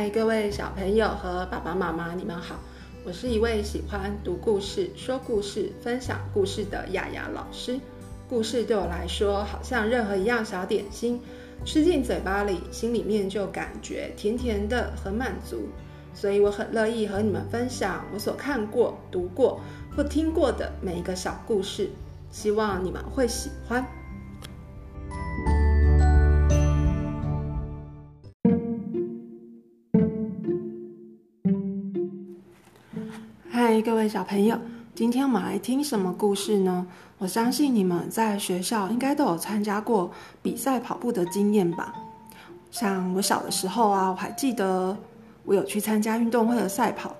嗨，各位小朋友和爸爸妈妈，你们好！我是一位喜欢读故事、说故事、分享故事的雅雅老师。故事对我来说，好像任何一样小点心，吃进嘴巴里，心里面就感觉甜甜的，很满足。所以我很乐意和你们分享我所看过、读过或听过的每一个小故事，希望你们会喜欢。各位小朋友，今天我们来听什么故事呢？我相信你们在学校应该都有参加过比赛跑步的经验吧。像我小的时候啊，我还记得我有去参加运动会的赛跑，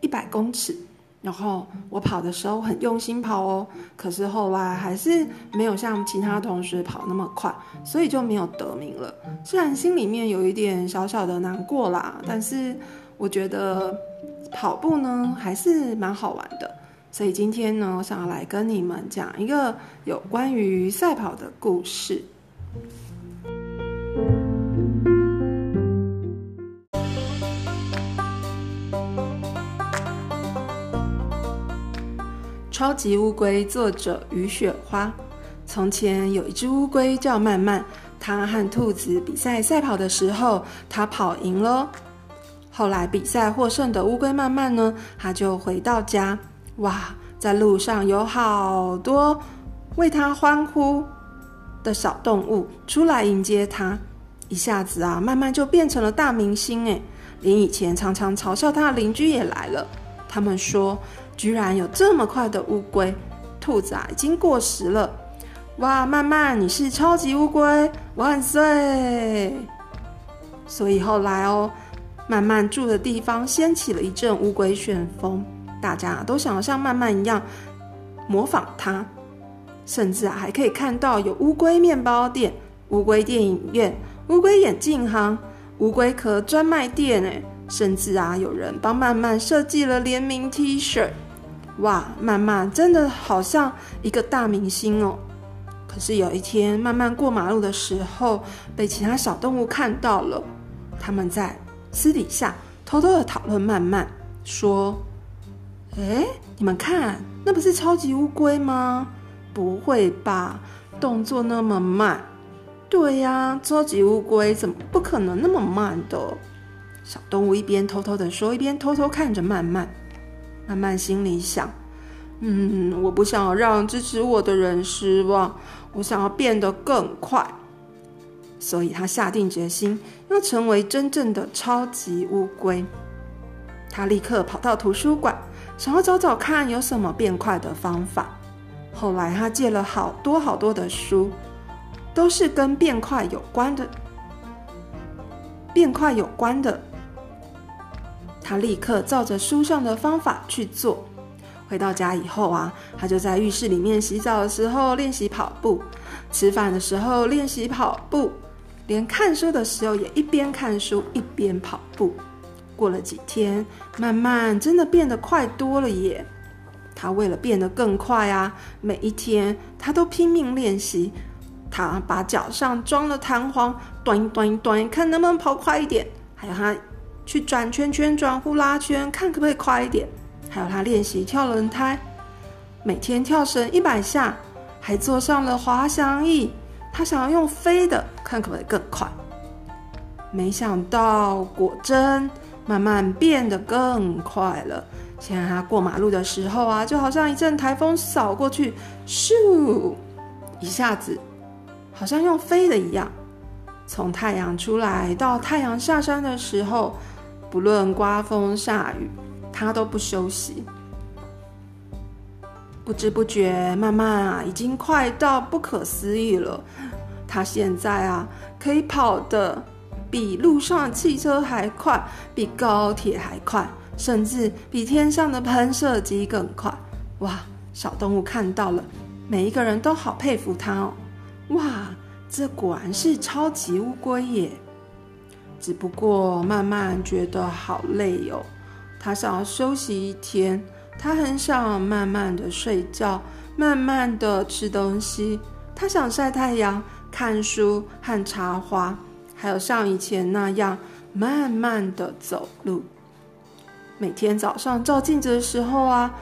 一百公尺。然后我跑的时候很用心跑哦，可是后来还是没有像其他同学跑那么快，所以就没有得名了。虽然心里面有一点小小的难过啦，但是我觉得。跑步呢还是蛮好玩的，所以今天呢，我想要来跟你们讲一个有关于赛跑的故事。超级乌龟，作者雨雪花。从前有一只乌龟叫曼曼，它和兔子比赛赛跑的时候，它跑赢了。后来比赛获胜的乌龟慢慢呢，他就回到家，哇，在路上有好多为他欢呼的小动物出来迎接他，一下子啊，慢慢就变成了大明星诶，连以前常常嘲笑他的邻居也来了。他们说，居然有这么快的乌龟，兔子啊已经过时了。哇，慢慢你是超级乌龟，万岁！所以后来哦。慢慢住的地方掀起了一阵乌龟旋风，大家都想要像慢慢一样模仿它，甚至啊还可以看到有乌龟面包店、乌龟电影院、乌龟眼镜行、乌龟壳专卖店，哎，甚至啊有人帮慢慢设计了联名 T 恤，哇，慢慢真的好像一个大明星哦。可是有一天，慢慢过马路的时候，被其他小动物看到了，他们在。私底下偷偷的讨论，慢慢说：“哎，你们看，那不是超级乌龟吗？不会吧，动作那么慢？对呀，超级乌龟怎么不可能那么慢的？”小动物一边偷偷的说，一边偷偷看着慢慢。慢慢心里想：“嗯，我不想要让支持我的人失望，我想要变得更快。”所以他下定决心要成为真正的超级乌龟。他立刻跑到图书馆，想要找找看有什么变快的方法。后来他借了好多好多的书，都是跟变快有关的。变快有关的，他立刻照着书上的方法去做。回到家以后啊，他就在浴室里面洗澡的时候练习跑步，吃饭的时候练习跑步。连看书的时候也一边看书一边跑步。过了几天，慢慢真的变得快多了耶。他为了变得更快啊，每一天他都拼命练习。他把脚上装了弹簧，端端端，看能不能跑快一点。还有他去转圈圈、转呼啦圈，看可不可以快一点。还有他练习跳轮胎，每天跳绳一百下，还坐上了滑翔翼。他想要用飞的，看可不可以更快。没想到，果真慢慢变得更快了。现在他过马路的时候啊，就好像一阵台风扫过去，咻，一下子，好像用飞的一样。从太阳出来到太阳下山的时候，不论刮风下雨，他都不休息。不知不觉，慢慢啊，已经快到不可思议了。他现在啊，可以跑的比路上汽车还快，比高铁还快，甚至比天上的喷射机更快。哇！小动物看到了，每一个人都好佩服他哦。哇，这果然是超级乌龟耶！只不过慢慢觉得好累哟，他想要休息一天。他很想慢慢的睡觉，慢慢的吃东西。他想晒太阳、看书和插花，还有像以前那样慢慢的走路。每天早上照镜子的时候啊，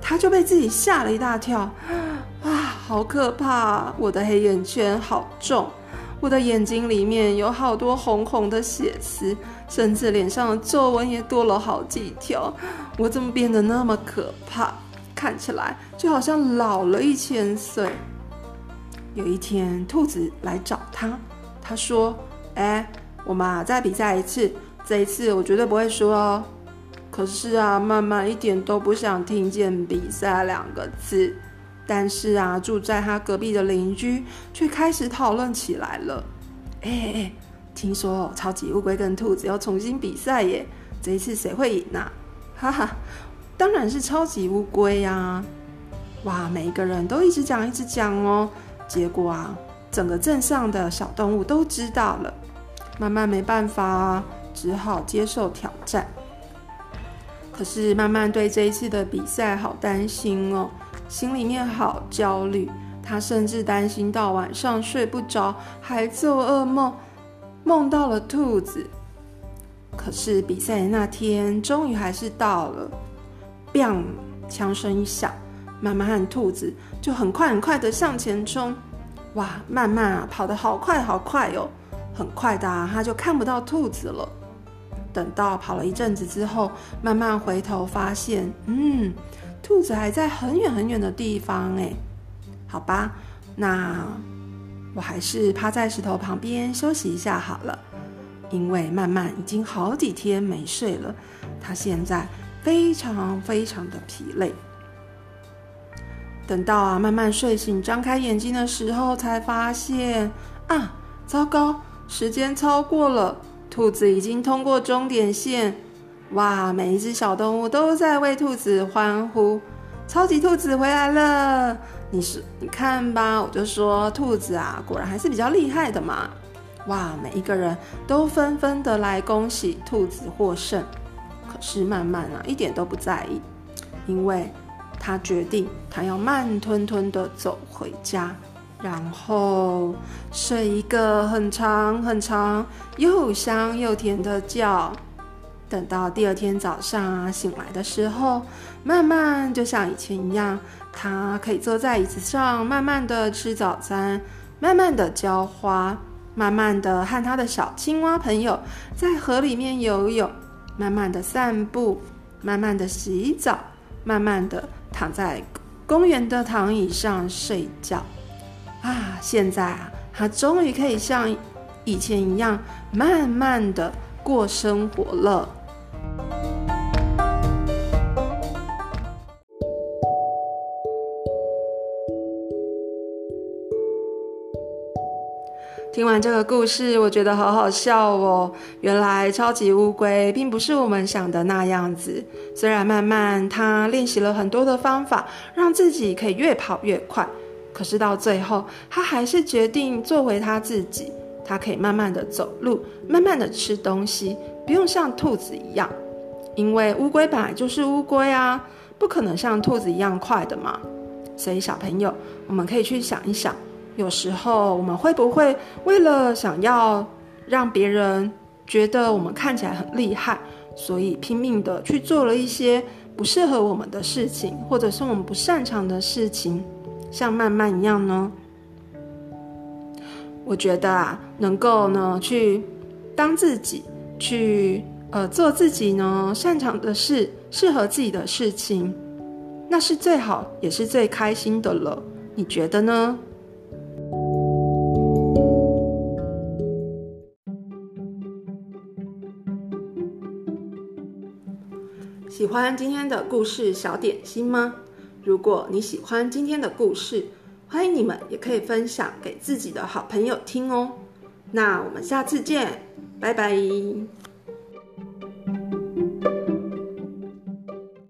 他就被自己吓了一大跳，啊，好可怕！我的黑眼圈好重，我的眼睛里面有好多红红的血丝，甚至脸上的皱纹也多了好几条。我怎么变得那么可怕？看起来就好像老了一千岁。有一天，兔子来找他，他说：“哎，我们再比赛一次，这一次我绝对不会输哦。”可是啊，曼曼一点都不想听见“比赛”两个字。但是啊，住在他隔壁的邻居却开始讨论起来了。哎哎，听说超级乌龟跟兔子要重新比赛耶！这一次谁会赢啊？哈哈，当然是超级乌龟呀！哇，每一个人都一直讲，一直讲哦。结果啊，整个镇上的小动物都知道了。慢慢没办法，只好接受挑战。可是慢慢对这一次的比赛好担心哦，心里面好焦虑。他甚至担心到晚上睡不着，还做噩梦，梦到了兔子。可是比赛那天终于还是到了，bang，枪声一响，妈妈和兔子就很快很快的向前冲。哇，慢慢啊跑得好快好快哦，很快的他就看不到兔子了。等到跑了一阵子之后，慢慢回头发现，嗯，兔子还在很远很远的地方哎。好吧，那我还是趴在石头旁边休息一下好了，因为慢慢已经好几天没睡了，她现在非常非常的疲累。等到啊慢慢睡醒，张开眼睛的时候，才发现啊，糟糕，时间超过了。兔子已经通过终点线，哇！每一只小动物都在为兔子欢呼，超级兔子回来了！你是你看吧，我就说兔子啊，果然还是比较厉害的嘛！哇！每一个人都纷纷的来恭喜兔子获胜，可是慢慢啊，一点都不在意，因为他决定他要慢吞吞的走回家。然后睡一个很长很长、又香又甜的觉。等到第二天早上醒来的时候，慢慢就像以前一样，他可以坐在椅子上，慢慢的吃早餐，慢慢的浇花，慢慢的和他的小青蛙朋友在河里面游泳，慢慢的散步，慢慢的洗澡，慢慢的躺在公园的躺椅上睡觉。啊，现在啊，他终于可以像以前一样，慢慢的过生活了。听完这个故事，我觉得好好笑哦。原来超级乌龟并不是我们想的那样子。虽然慢慢他练习了很多的方法，让自己可以越跑越快。可是到最后，他还是决定做回他自己。他可以慢慢的走路，慢慢的吃东西，不用像兔子一样。因为乌龟本来就是乌龟啊，不可能像兔子一样快的嘛。所以小朋友，我们可以去想一想，有时候我们会不会为了想要让别人觉得我们看起来很厉害，所以拼命的去做了一些不适合我们的事情，或者是我们不擅长的事情。像慢慢一样呢，我觉得啊，能够呢去当自己，去呃做自己呢擅长的事，适合自己的事情，那是最好也是最开心的了。你觉得呢？喜欢今天的故事小点心吗？如果你喜欢今天的故事，欢迎你们也可以分享给自己的好朋友听哦。那我们下次见，拜拜。